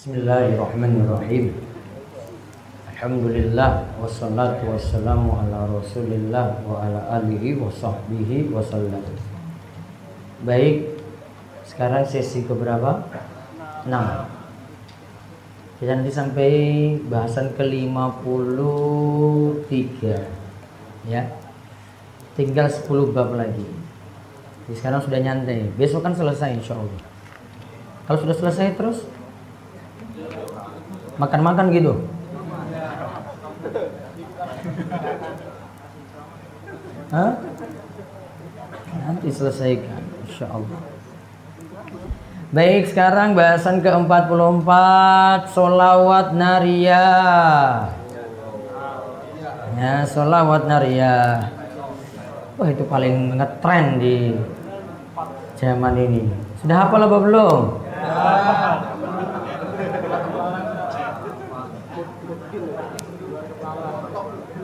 Bismillahirrahmanirrahim. Alhamdulillah wassalatu wassalamu ala Rasulillah wa ala alihi wa sahbihi wasallam. Baik, sekarang sesi keberapa? 6. Kita nanti sampai bahasan ke-53 ya. Tinggal 10 bab lagi. Jadi sekarang sudah nyantai. Besok kan selesai insya Allah. Kalau sudah selesai terus makan-makan gitu. Hah? Nanti selesaikan insya Allah. Baik, sekarang bahasan ke-44 Solawat Naria Ya, solawat Naria Wah, itu paling ngetren di zaman ini Sudah hafal apa belum?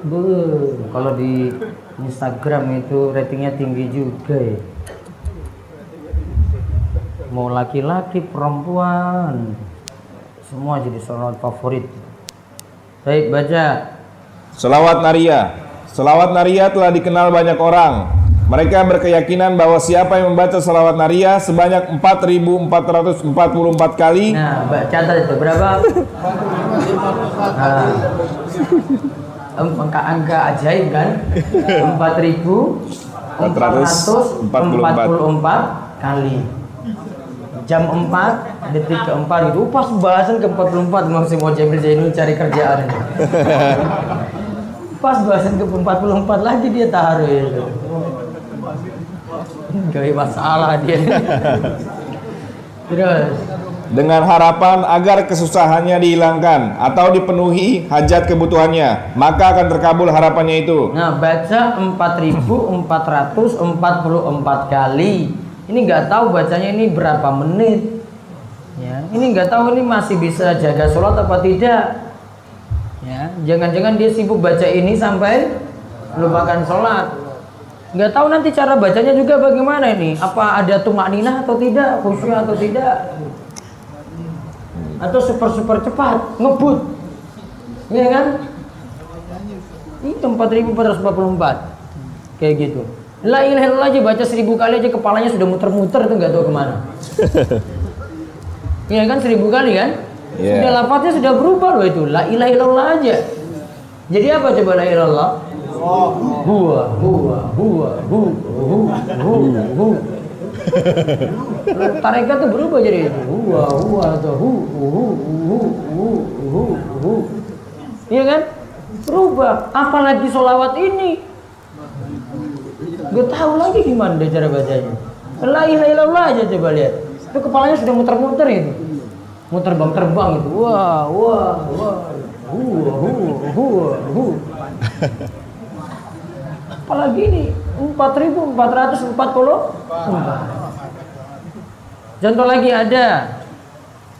Bu, kalau di Instagram itu ratingnya tinggi juga ya. Mau laki-laki perempuan semua jadi salawat favorit. Baik baca. Selawat Naria. Selawat Naria telah dikenal banyak orang. Mereka berkeyakinan bahwa siapa yang membaca selawat Naria sebanyak 4444 kali. Nah baca itu berapa? Nah, angka-angka ajaib kan? 4444 kali. Jam 4 detik keempat gitu. Uh, pas bahasan ke 44 memang si mau Jabil Zainul cari kerjaan. Pas bahasan ke 44 lagi dia taruh itu gak masalah dia. Terus dengan harapan agar kesusahannya dihilangkan atau dipenuhi hajat kebutuhannya maka akan terkabul harapannya itu. Nah baca 4444 kali. Ini nggak tahu bacanya ini berapa menit. Ya ini nggak tahu ini masih bisa jaga sholat apa tidak. Ya jangan-jangan dia sibuk baca ini sampai lupakan sholat. Nggak tahu nanti cara bacanya juga bagaimana ini. Apa ada tumak nina atau tidak khusyuk atau tidak atau super super cepat ngebut ya kan ini 4444 kayak gitu La ilaha illallah aja baca seribu kali aja kepalanya sudah muter-muter itu nggak tahu ke mana. Iya kan seribu kali kan? Yeah. Sudah lafadznya sudah berubah loh itu. La ilaha illallah aja. Jadi apa coba la ilaha illallah? Huwa, huwa, huwa, hu, hu, hu, hu. Tarekat tuh berubah jadi itu. Huwa, huwa atau hu, hu, hu, hu, hu, hu. Iya kan? Berubah. Apalagi solawat ini Gue tahu lagi gimana dia cara bacanya. La ilaha illallah aja coba lihat. Itu kepalanya sudah muter-muter itu. Muter bang terbang itu. Wah, wah, wah. Hu, hu, hu, hu. Apalagi ini 4440 Contoh lagi ada.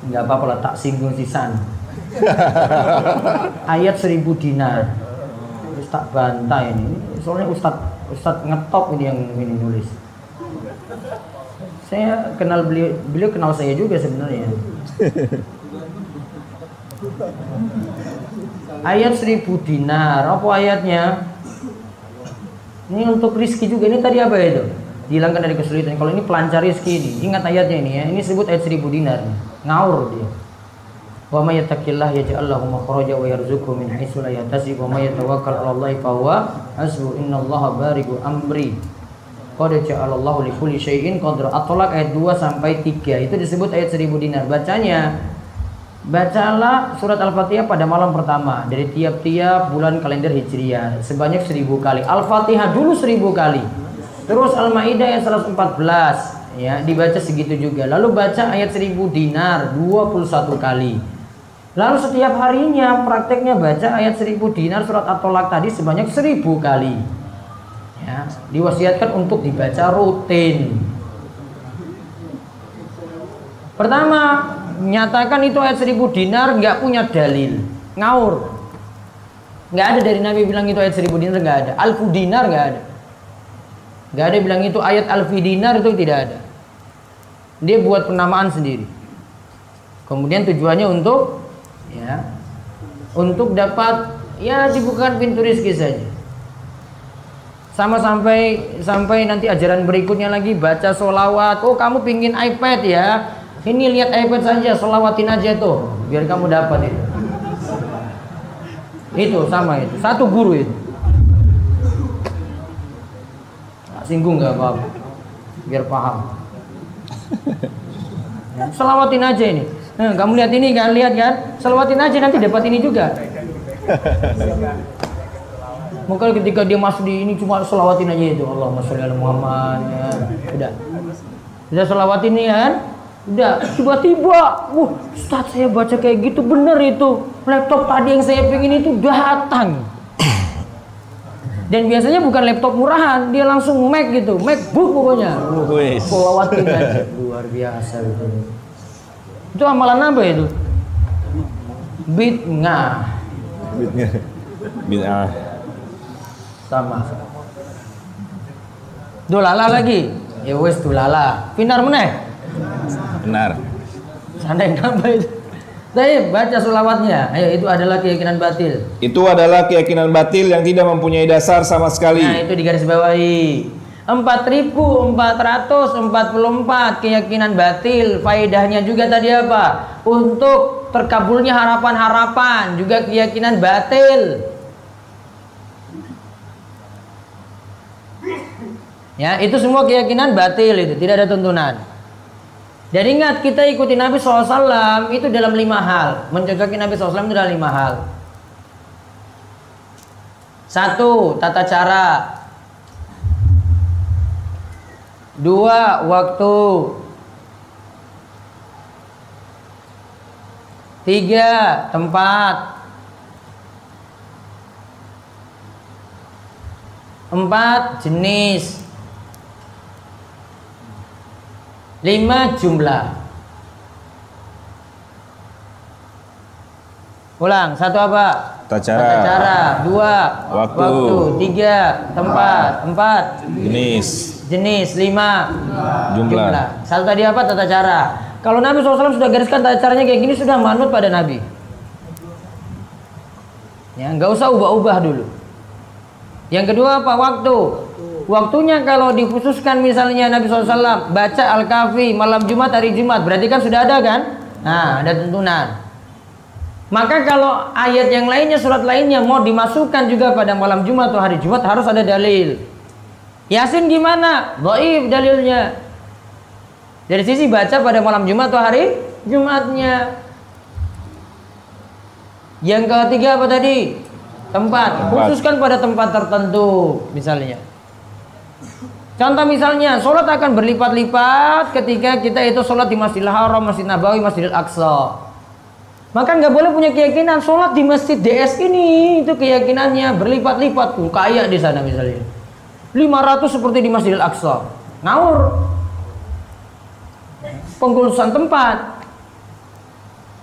Nggak apa-apa lah tak singgung sisan ayat seribu dinar. Terus tak bantah ini. Soalnya Ustadz Ustadz ngetop ini yang ini nulis. Saya kenal beliau, beliau kenal saya juga sebenarnya. Ayat seribu dinar, apa ayatnya? Ini untuk rizki juga. Ini tadi apa itu? Dihilangkan dari kesulitan. Kalau ini pelancar rizki ini, ingat ayatnya ini ya. Ini sebut ayat seribu dinar. Ngaur dia. Wa may yattaqillah yaj'al lahu makhraja wa yarzuqhu min haitsu la yahtasib wa may yatawakkal 'ala Allah fa huwa hasbuh innallaha barigu amri. Qad ja'alallahu li kulli syai'in qadra. At-Talaq ayat 2 sampai 3. Itu disebut ayat 1000 dinar. Bacanya Bacalah surat Al-Fatihah pada malam pertama dari tiap-tiap bulan kalender Hijriah sebanyak 1000 kali. Al-Fatihah dulu 1000 kali. Terus Al-Maidah ayat 114 ya dibaca segitu juga. Lalu baca ayat 1000 dinar 21 kali. Lalu setiap harinya prakteknya baca ayat 1000 dinar surat At-Tolak tadi sebanyak 1000 kali. Ya, diwasiatkan untuk dibaca rutin. Pertama, nyatakan itu ayat 1000 dinar nggak punya dalil, ngaur. Nggak ada dari Nabi bilang itu ayat 1000 dinar nggak ada. Alfu dinar nggak ada. Nggak ada bilang itu ayat alfi dinar itu tidak ada. Dia buat penamaan sendiri. Kemudian tujuannya untuk ya untuk dapat ya dibukakan pintu rezeki saja. Sama sampai sampai nanti ajaran berikutnya lagi baca solawat. Oh kamu pingin iPad ya? Ini lihat iPad saja, solawatin aja tuh, biar kamu dapat itu. Itu sama itu, satu guru itu. Singgung nggak apa-apa, biar paham. Selawatin aja ini. Nah, kamu lihat ini kan, lihat kan? Selawatin aja nanti dapat ini juga. Maka ketika dia masuk di ini cuma selawatin aja itu Allah sholli ala Muhammad ya. Udah. Udah selawatin ini kan? Udah tiba-tiba, wah Ustaz saya baca kayak gitu bener itu. Laptop tadi yang saya pengen itu datang. Dan biasanya bukan laptop murahan, dia langsung Mac gitu, MacBook pokoknya. Aja. Luar biasa itu. Itu amalan apa itu? Bid'ah. Bid'ah. Bid'ah sama dolala lagi ya wes dolala pinar meneh benar santai nambah itu Tapi baca sulawatnya. Ayo itu adalah keyakinan batil. Itu adalah keyakinan batil yang tidak mempunyai dasar sama sekali. Nah, itu digaris bawahi. 4444 keyakinan batil. Faedahnya juga tadi apa? Untuk terkabulnya harapan-harapan, juga keyakinan batil. Ya, itu semua keyakinan batil itu, tidak ada tuntunan. Dan ingat kita ikuti Nabi SAW itu dalam lima hal. Mencocoki Nabi SAW itu dalam lima hal. Satu, tata cara. Dua, waktu. Tiga, tempat. Empat, jenis. Lima jumlah. Ulang satu apa? Tata cara, tata cara. dua. Waktu. waktu. Tiga. Tempat. Empat. Jenis. Jenis. Lima. Jumlah. jumlah. Satu tadi apa? Tata cara. Kalau Nabi SAW sudah gariskan tata caranya kayak gini sudah manut pada Nabi. Ya nggak usah ubah-ubah dulu. Yang kedua apa? Waktu Waktunya kalau dikhususkan misalnya Nabi SAW baca Al-Kahfi malam Jumat hari Jumat berarti kan sudah ada kan? Nah ada tuntunan. Maka kalau ayat yang lainnya surat lainnya mau dimasukkan juga pada malam Jumat atau hari Jumat harus ada dalil. Yasin gimana? Doif dalilnya. Dari sisi baca pada malam Jumat atau hari Jumatnya. Yang ketiga apa tadi? Tempat. Khususkan pada tempat tertentu misalnya. Contoh misalnya, sholat akan berlipat-lipat ketika kita itu sholat di Masjidil Haram, Masjid Nabawi, Masjidil Aqsa. Maka nggak boleh punya keyakinan sholat di Masjid DS ini itu keyakinannya berlipat-lipat tuh kaya di sana misalnya. 500 seperti di Masjidil Aqsa. Ngawur. Pengkhususan tempat.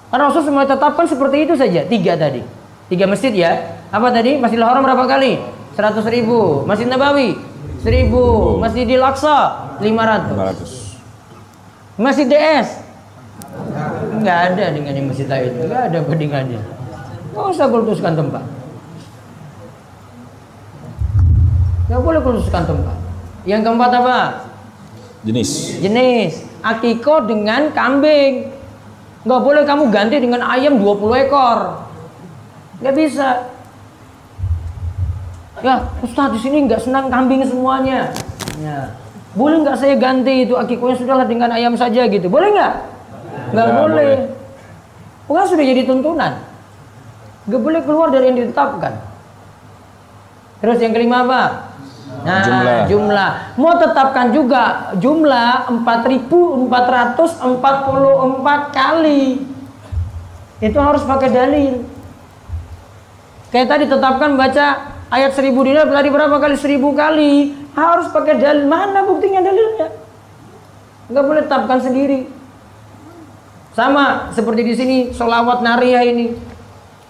Karena Rasul semua tetapkan seperti itu saja. Tiga tadi. Tiga masjid ya. Apa tadi? Masjidil Haram berapa kali? 100 ribu. Masjid Nabawi Seribu. Masjidil Aqsa 500. 500. Masjid DS nggak ada dengan yang masjid lain, nggak ada bandingannya. Nggak usah kultuskan tempat. Nggak boleh kultuskan tempat. Yang keempat apa? Jenis. Jenis. Akiko dengan kambing. Nggak boleh kamu ganti dengan ayam 20 ekor. Nggak bisa. Ya, Ustaz di sini nggak senang kambing semuanya. Ya. Boleh nggak saya ganti itu akikonya sudahlah dengan ayam saja gitu. Boleh nggak? Nggak boleh. Bukan sudah jadi tuntunan. Nggak boleh keluar dari yang ditetapkan. Terus yang kelima apa? Nah, jumlah. jumlah. Mau tetapkan juga jumlah 4444 kali. Itu harus pakai dalil. Kayak tadi tetapkan baca ayat seribu dinar tadi berapa kali? Seribu kali. Harus pakai dalil. Mana buktinya dalilnya? Nggak boleh tetapkan sendiri. Sama seperti di sini solawat naria ini.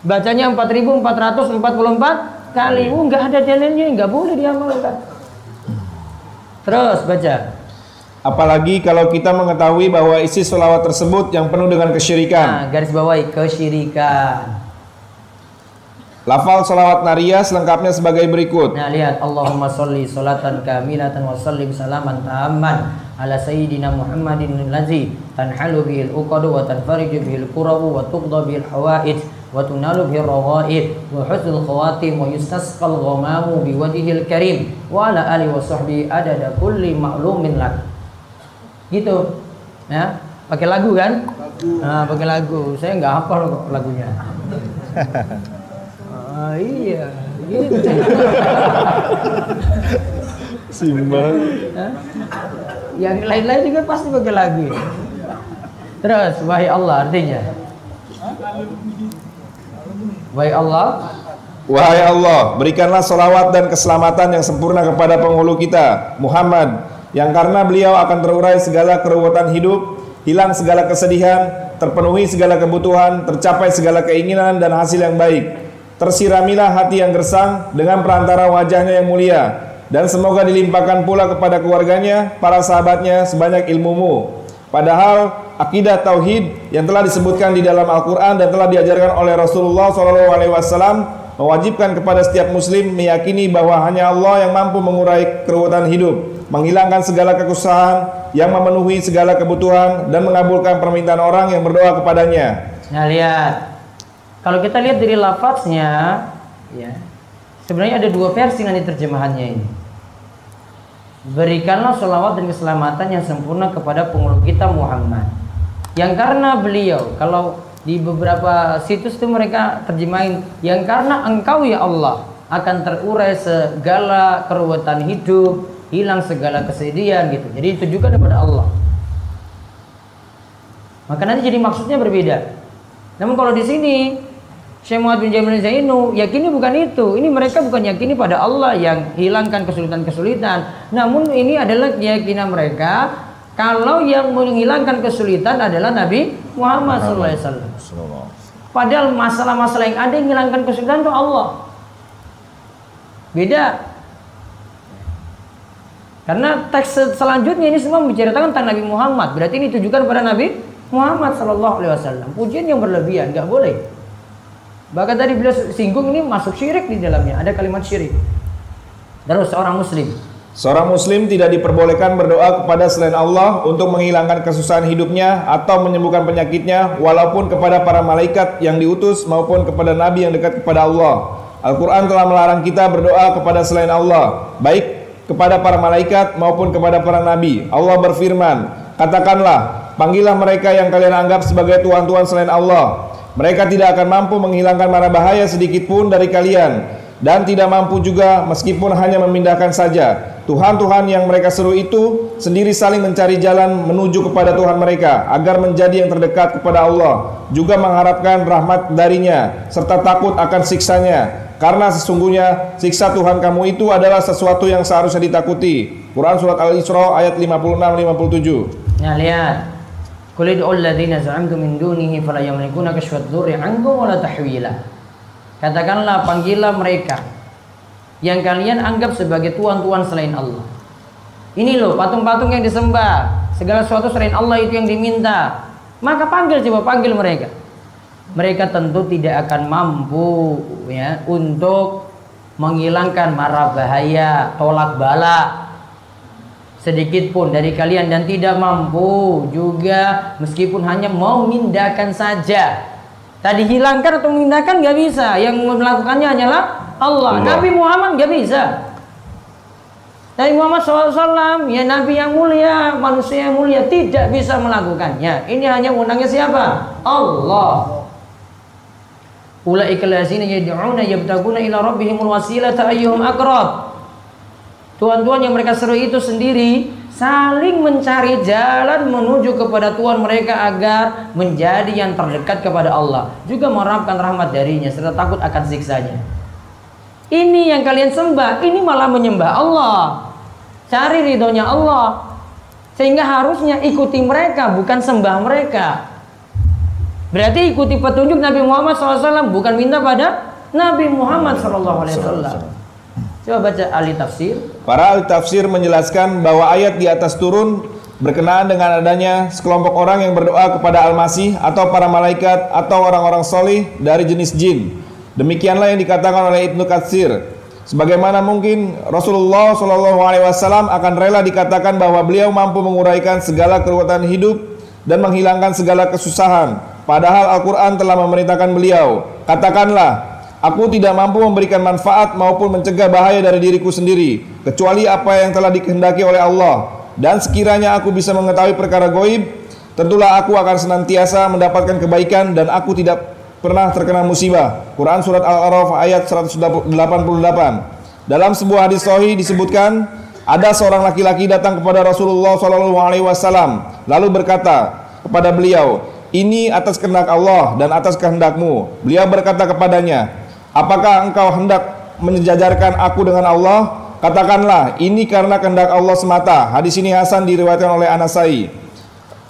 Bacanya 4444 kali. Oh nggak ada dalilnya. Nggak boleh diamalkan. Terus baca. Apalagi kalau kita mengetahui bahwa isi selawat tersebut yang penuh dengan kesyirikan. Nah, garis bawahi kesyirikan. Lafal salawat nariyah selengkapnya sebagai berikut. Nah, lihat Allahumma sholli salatan kamilatan wa sallim salaman tamman ala sayyidina Muhammadin allazi tanhalu bihil uqadu wa tanfariju bihil kurabu wa tuqda bihil hawaij wa tunalu bihil rawaid wa husnul khawatim wa yustasqal ghamamu biwajhil karim wa ala ali wa sahbihi adada kulli ma'lumin lak. Gitu. Ya, pakai lagu kan? Nah, pakai lagu. Saya nggak hafal kok lagunya. Ah, iya, gitu. Simbang. Hah? Yang lain-lain juga pasti pakai lagu. Terus, wahai Allah artinya. Wahai Allah, Wahai Allah, berikanlah salawat dan keselamatan yang sempurna kepada penghulu kita, Muhammad, yang karena beliau akan terurai segala keruwetan hidup, hilang segala kesedihan, terpenuhi segala kebutuhan, tercapai segala keinginan dan hasil yang baik. Tersiramilah hati yang gersang dengan perantara wajahnya yang mulia, dan semoga dilimpahkan pula kepada keluarganya, para sahabatnya sebanyak ilmumu. Padahal akidah tauhid yang telah disebutkan di dalam Al-Qur'an dan telah diajarkan oleh Rasulullah SAW mewajibkan kepada setiap muslim meyakini bahwa hanya Allah yang mampu mengurai keruwetan hidup, menghilangkan segala kesusahan, yang memenuhi segala kebutuhan dan mengabulkan permintaan orang yang berdoa kepadanya. nah lihat. Kalau kita lihat dari lafaznya, ya, sebenarnya ada dua versi nanti terjemahannya ini. Berikanlah sholawat dan keselamatan yang sempurna kepada penghulu kita Muhammad. Yang karena beliau, kalau di beberapa situs itu mereka terjemahin yang karena engkau ya Allah akan terurai segala keruwetan hidup, hilang segala kesedihan gitu. Jadi itu juga daripada Allah. Maka nanti jadi maksudnya berbeda. Namun kalau di sini Syekh Muhammad bin Jamil Zainu yakini bukan itu. Ini mereka bukan yakini pada Allah yang hilangkan kesulitan-kesulitan. Namun ini adalah keyakinan mereka kalau yang menghilangkan kesulitan adalah Nabi Muhammad SAW. Padahal masalah-masalah yang ada yang menghilangkan kesulitan itu Allah. Beda. Karena teks selanjutnya ini semua menceritakan tentang Nabi Muhammad. Berarti ini ditujukan pada Nabi Muhammad Sallallahu Alaihi Wasallam. Pujian yang berlebihan, nggak boleh. Bahkan tadi beliau singgung ini masuk syirik di dalamnya. Ada kalimat syirik. Terus seorang Muslim Seorang muslim tidak diperbolehkan berdoa kepada selain Allah untuk menghilangkan kesusahan hidupnya atau menyembuhkan penyakitnya walaupun kepada para malaikat yang diutus maupun kepada nabi yang dekat kepada Allah. Al-Qur'an telah melarang kita berdoa kepada selain Allah, baik kepada para malaikat maupun kepada para nabi. Allah berfirman, "Katakanlah, panggillah mereka yang kalian anggap sebagai tuhan-tuhan selain Allah. Mereka tidak akan mampu menghilangkan mara bahaya sedikit pun dari kalian." dan tidak mampu juga meskipun hanya memindahkan saja. Tuhan-Tuhan yang mereka seru itu sendiri saling mencari jalan menuju kepada Tuhan mereka agar menjadi yang terdekat kepada Allah, juga mengharapkan rahmat darinya serta takut akan siksanya. Karena sesungguhnya siksa Tuhan kamu itu adalah sesuatu yang seharusnya ditakuti. Quran surat Al-Isra ayat 56 57. Nah lihat. Qul ud'u alladziina za'amtum min dunihi fala yamlikuna kashfa dzurri 'ankum wala tahwila. Katakanlah panggillah mereka yang kalian anggap sebagai tuan-tuan selain Allah. Ini loh patung-patung yang disembah, segala sesuatu selain Allah itu yang diminta. Maka panggil coba panggil mereka. Mereka tentu tidak akan mampu ya untuk menghilangkan mara bahaya, tolak bala sedikit pun dari kalian dan tidak mampu juga meskipun hanya mau memindahkan saja Tadi hilangkan atau memindahkan nggak bisa. Yang melakukannya hanyalah Allah. Allah. Nabi Muhammad nggak bisa. Nabi Muhammad SAW, ya Nabi yang mulia, manusia yang mulia tidak bisa melakukannya. Ini hanya undangnya siapa? Allah. Ulaika allazina yad'una yabtaguna ila rabbihimul wasilata ayyuhum aqrab. Tuhan-tuhan yang mereka seru itu sendiri saling mencari jalan menuju kepada Tuhan mereka agar menjadi yang terdekat kepada Allah. Juga mengharapkan rahmat darinya serta takut akan siksanya. Ini yang kalian sembah ini malah menyembah Allah. Cari ridhonya Allah. Sehingga harusnya ikuti mereka bukan sembah mereka. Berarti ikuti petunjuk Nabi Muhammad SAW bukan minta pada Nabi Muhammad SAW Coba baca ahli tafsir. Para ahli tafsir menjelaskan bahwa ayat di atas turun berkenaan dengan adanya sekelompok orang yang berdoa kepada Al-Masih atau para malaikat atau orang-orang solih dari jenis jin. Demikianlah yang dikatakan oleh Ibnu Katsir. Sebagaimana mungkin Rasulullah Shallallahu Alaihi Wasallam akan rela dikatakan bahwa beliau mampu menguraikan segala keruwetan hidup dan menghilangkan segala kesusahan. Padahal Al-Quran telah memerintahkan beliau, katakanlah, Aku tidak mampu memberikan manfaat maupun mencegah bahaya dari diriku sendiri, kecuali apa yang telah dikehendaki oleh Allah. Dan sekiranya aku bisa mengetahui perkara goib, tentulah aku akan senantiasa mendapatkan kebaikan dan aku tidak pernah terkena musibah. Quran Surat Al-A'raf ayat 188 Dalam sebuah hadis sahih disebutkan, ada seorang laki-laki datang kepada Rasulullah SAW lalu berkata kepada beliau, ini atas kehendak Allah dan atas kehendakmu. Beliau berkata kepadanya, Apakah engkau hendak menjajarkan aku dengan Allah? Katakanlah, ini karena kehendak Allah semata. Hadis ini Hasan diriwayatkan oleh Anasai.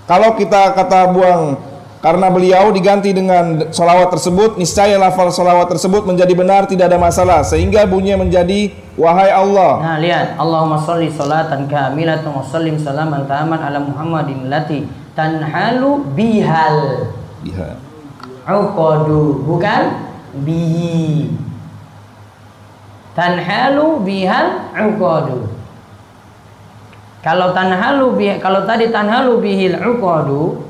Kalau kita kata buang karena beliau diganti dengan solawat tersebut, niscaya lafal solawat tersebut menjadi benar, tidak ada masalah. Sehingga bunyinya menjadi, wahai Allah. Nah lihat, Allahumma salli salatan kamilatan wa sallim salaman taman ala Muhammadin lati tanhalu bihal. Bihal. Uqadu, bukan bihi. Tanhalu bihal uqadu. Kalau tanhalu bi kalau tadi tanhalu bihil uqadu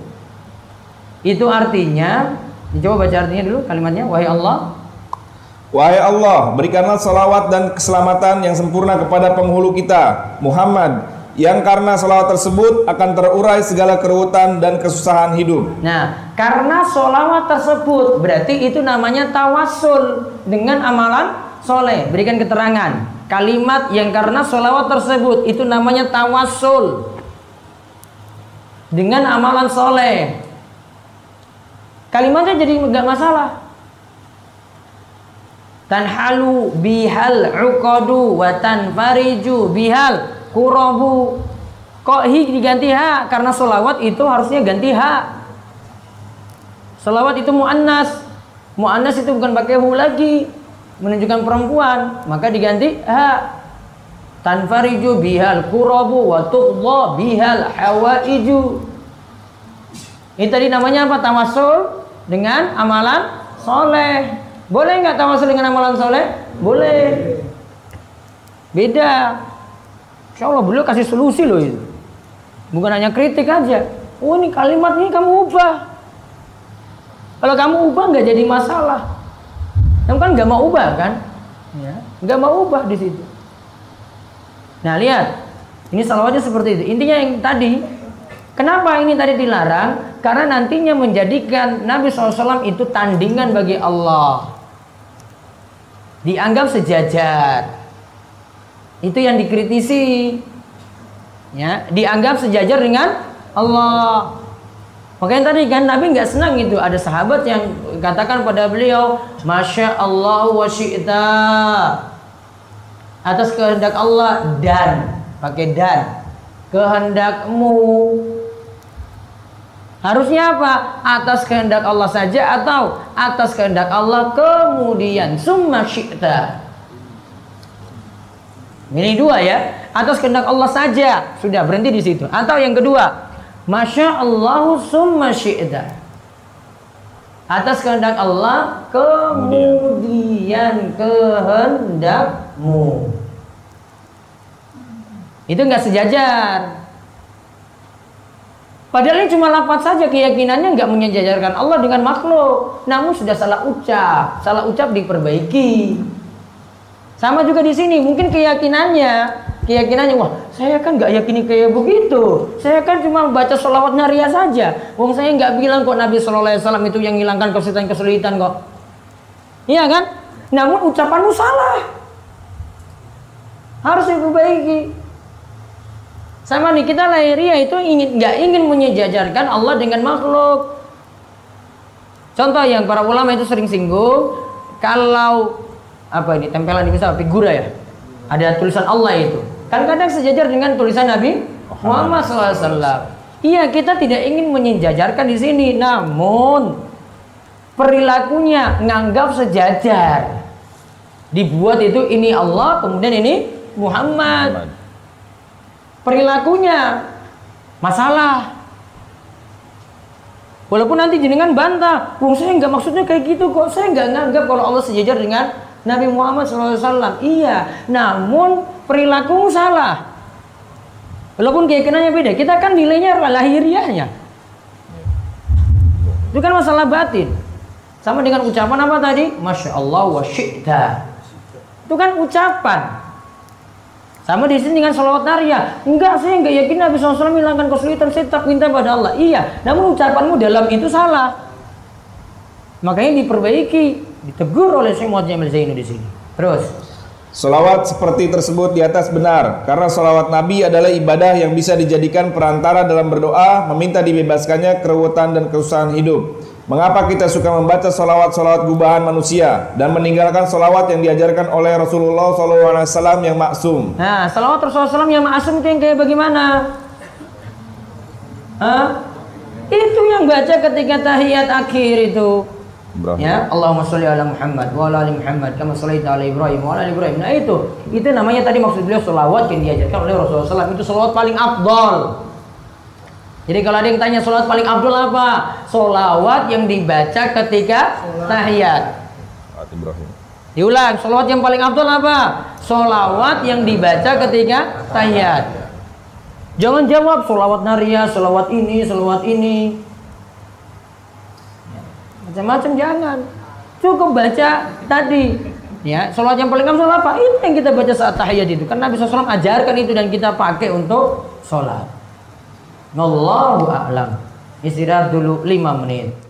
itu artinya dicoba baca artinya dulu kalimatnya wahai Allah. Wahai Allah, berikanlah salawat dan keselamatan yang sempurna kepada penghulu kita, Muhammad, yang karena salawat tersebut akan terurai segala keruwetan dan kesusahan hidup. Nah, karena salawat tersebut berarti itu namanya tawasul dengan amalan soleh. Berikan keterangan. Kalimat yang karena salawat tersebut itu namanya tawasul dengan amalan soleh. Kalimatnya jadi nggak masalah. Tanhalu bihal uqadu wa tanfariju bihal kurabu kok hi diganti ha? Karena solawat itu harusnya ganti ha. Solawat itu muannas. Muannas itu bukan pakai hu lagi. Menunjukkan perempuan. Maka diganti ha. Tanfariju bihal kurabu wa tuqdha bihal hawaiju. Ini tadi namanya apa? Tawasul dengan amalan soleh. Boleh nggak tawasul dengan amalan soleh? Boleh. Beda Insya Allah beliau kasih solusi loh itu. Bukan hanya kritik aja. Oh ini kalimat ini kamu ubah. Kalau kamu ubah nggak jadi masalah. Kamu kan nggak mau ubah kan? Ya, nggak mau ubah di situ. Nah lihat, ini salawatnya seperti itu. Intinya yang tadi, kenapa ini tadi dilarang? Karena nantinya menjadikan Nabi SAW itu tandingan bagi Allah. Dianggap sejajar. Itu yang dikritisi. Ya, dianggap sejajar dengan Allah. Makanya tadi kan Nabi nggak senang itu. Ada sahabat yang katakan pada beliau, Masya Allah wa syi'ta. Atas kehendak Allah dan. Pakai dan. Kehendakmu. Harusnya apa? Atas kehendak Allah saja atau atas kehendak Allah kemudian. Summa syi'ta ini dua ya. Atas kehendak Allah saja. Sudah berhenti di situ. Atau yang kedua. Masya Allah summa syi'da. Atas kehendak Allah kemudian kehendakmu. Itu enggak sejajar. Padahal ini cuma lapat saja keyakinannya nggak menyejajarkan Allah dengan makhluk. Namun sudah salah ucap, salah ucap diperbaiki. Sama juga di sini, mungkin keyakinannya, keyakinannya, wah saya kan nggak yakini kayak begitu. Saya kan cuma baca sholawat naria saja. Wong saya nggak bilang kok Nabi Shallallahu Alaihi Wasallam itu yang hilangkan kesulitan-kesulitan kok. Iya kan? Namun ucapanmu salah. Harus diperbaiki. Sama nih kita lahiriah itu ingin nggak ingin menyejajarkan Allah dengan makhluk. Contoh yang para ulama itu sering singgung, kalau apa ini? Tempelan ini misal figura ya? Ada tulisan Allah itu. Kan kadang sejajar dengan tulisan Nabi Muhammad SAW iya kita tidak ingin menyejajarkan di sini namun perilakunya nganggap sejajar. Dibuat itu ini Allah kemudian ini Muhammad. Perilakunya masalah. Walaupun nanti jenengan bantah, wong saya nggak maksudnya kayak gitu kok. Saya nggak nganggap kalau Allah sejajar dengan Nabi Muhammad SAW. Iya, namun perilaku salah. Walaupun keyakinannya beda, kita kan nilainya lahiriahnya. Itu kan masalah batin. Sama dengan ucapan apa tadi? Masya Allah wa syi'ta. Itu kan ucapan. Sama di sini dengan salawat naria. Enggak, saya enggak yakin Nabi SAW menghilangkan kesulitan. Saya tetap minta pada Allah. Iya, namun ucapanmu dalam itu salah. Makanya diperbaiki, ditegur oleh Syekh Muhammad Jamil Zainu di sini. Terus. Salawat seperti tersebut di atas benar, karena salawat Nabi adalah ibadah yang bisa dijadikan perantara dalam berdoa, meminta dibebaskannya keruwetan dan kesusahan hidup. Mengapa kita suka membaca salawat-salawat gubahan manusia dan meninggalkan salawat yang diajarkan oleh Rasulullah SAW yang maksum? Nah, salawat Rasulullah SAW yang maksum itu yang kayak bagaimana? Hah? Itu yang baca ketika tahiyat akhir itu. Ibrahim. Ya, Allahumma sholli ala Muhammad wa ala ali Muhammad kama shallaita ala Ibrahim wa ala ali Ibrahim. Nah itu, itu namanya tadi maksud beliau selawat yang diajarkan oleh Rasulullah SAW itu selawat paling afdol. Jadi kalau ada yang tanya selawat paling afdol apa? Selawat yang dibaca ketika tahiyat. Ibrahim. Diulang, selawat yang paling afdol apa? Selawat yang dibaca ketika tahiyat. Jangan jawab selawat naria, selawat ini, selawat ini macam-macam jangan. Cukup baca tadi. Ya sholat yang paling afdal apa? Itu yang kita baca saat tahiyat itu. Kan Nabi SAW ajarkan itu dan kita pakai untuk sholat. Allahu a'lam. Istirahat dulu 5 menit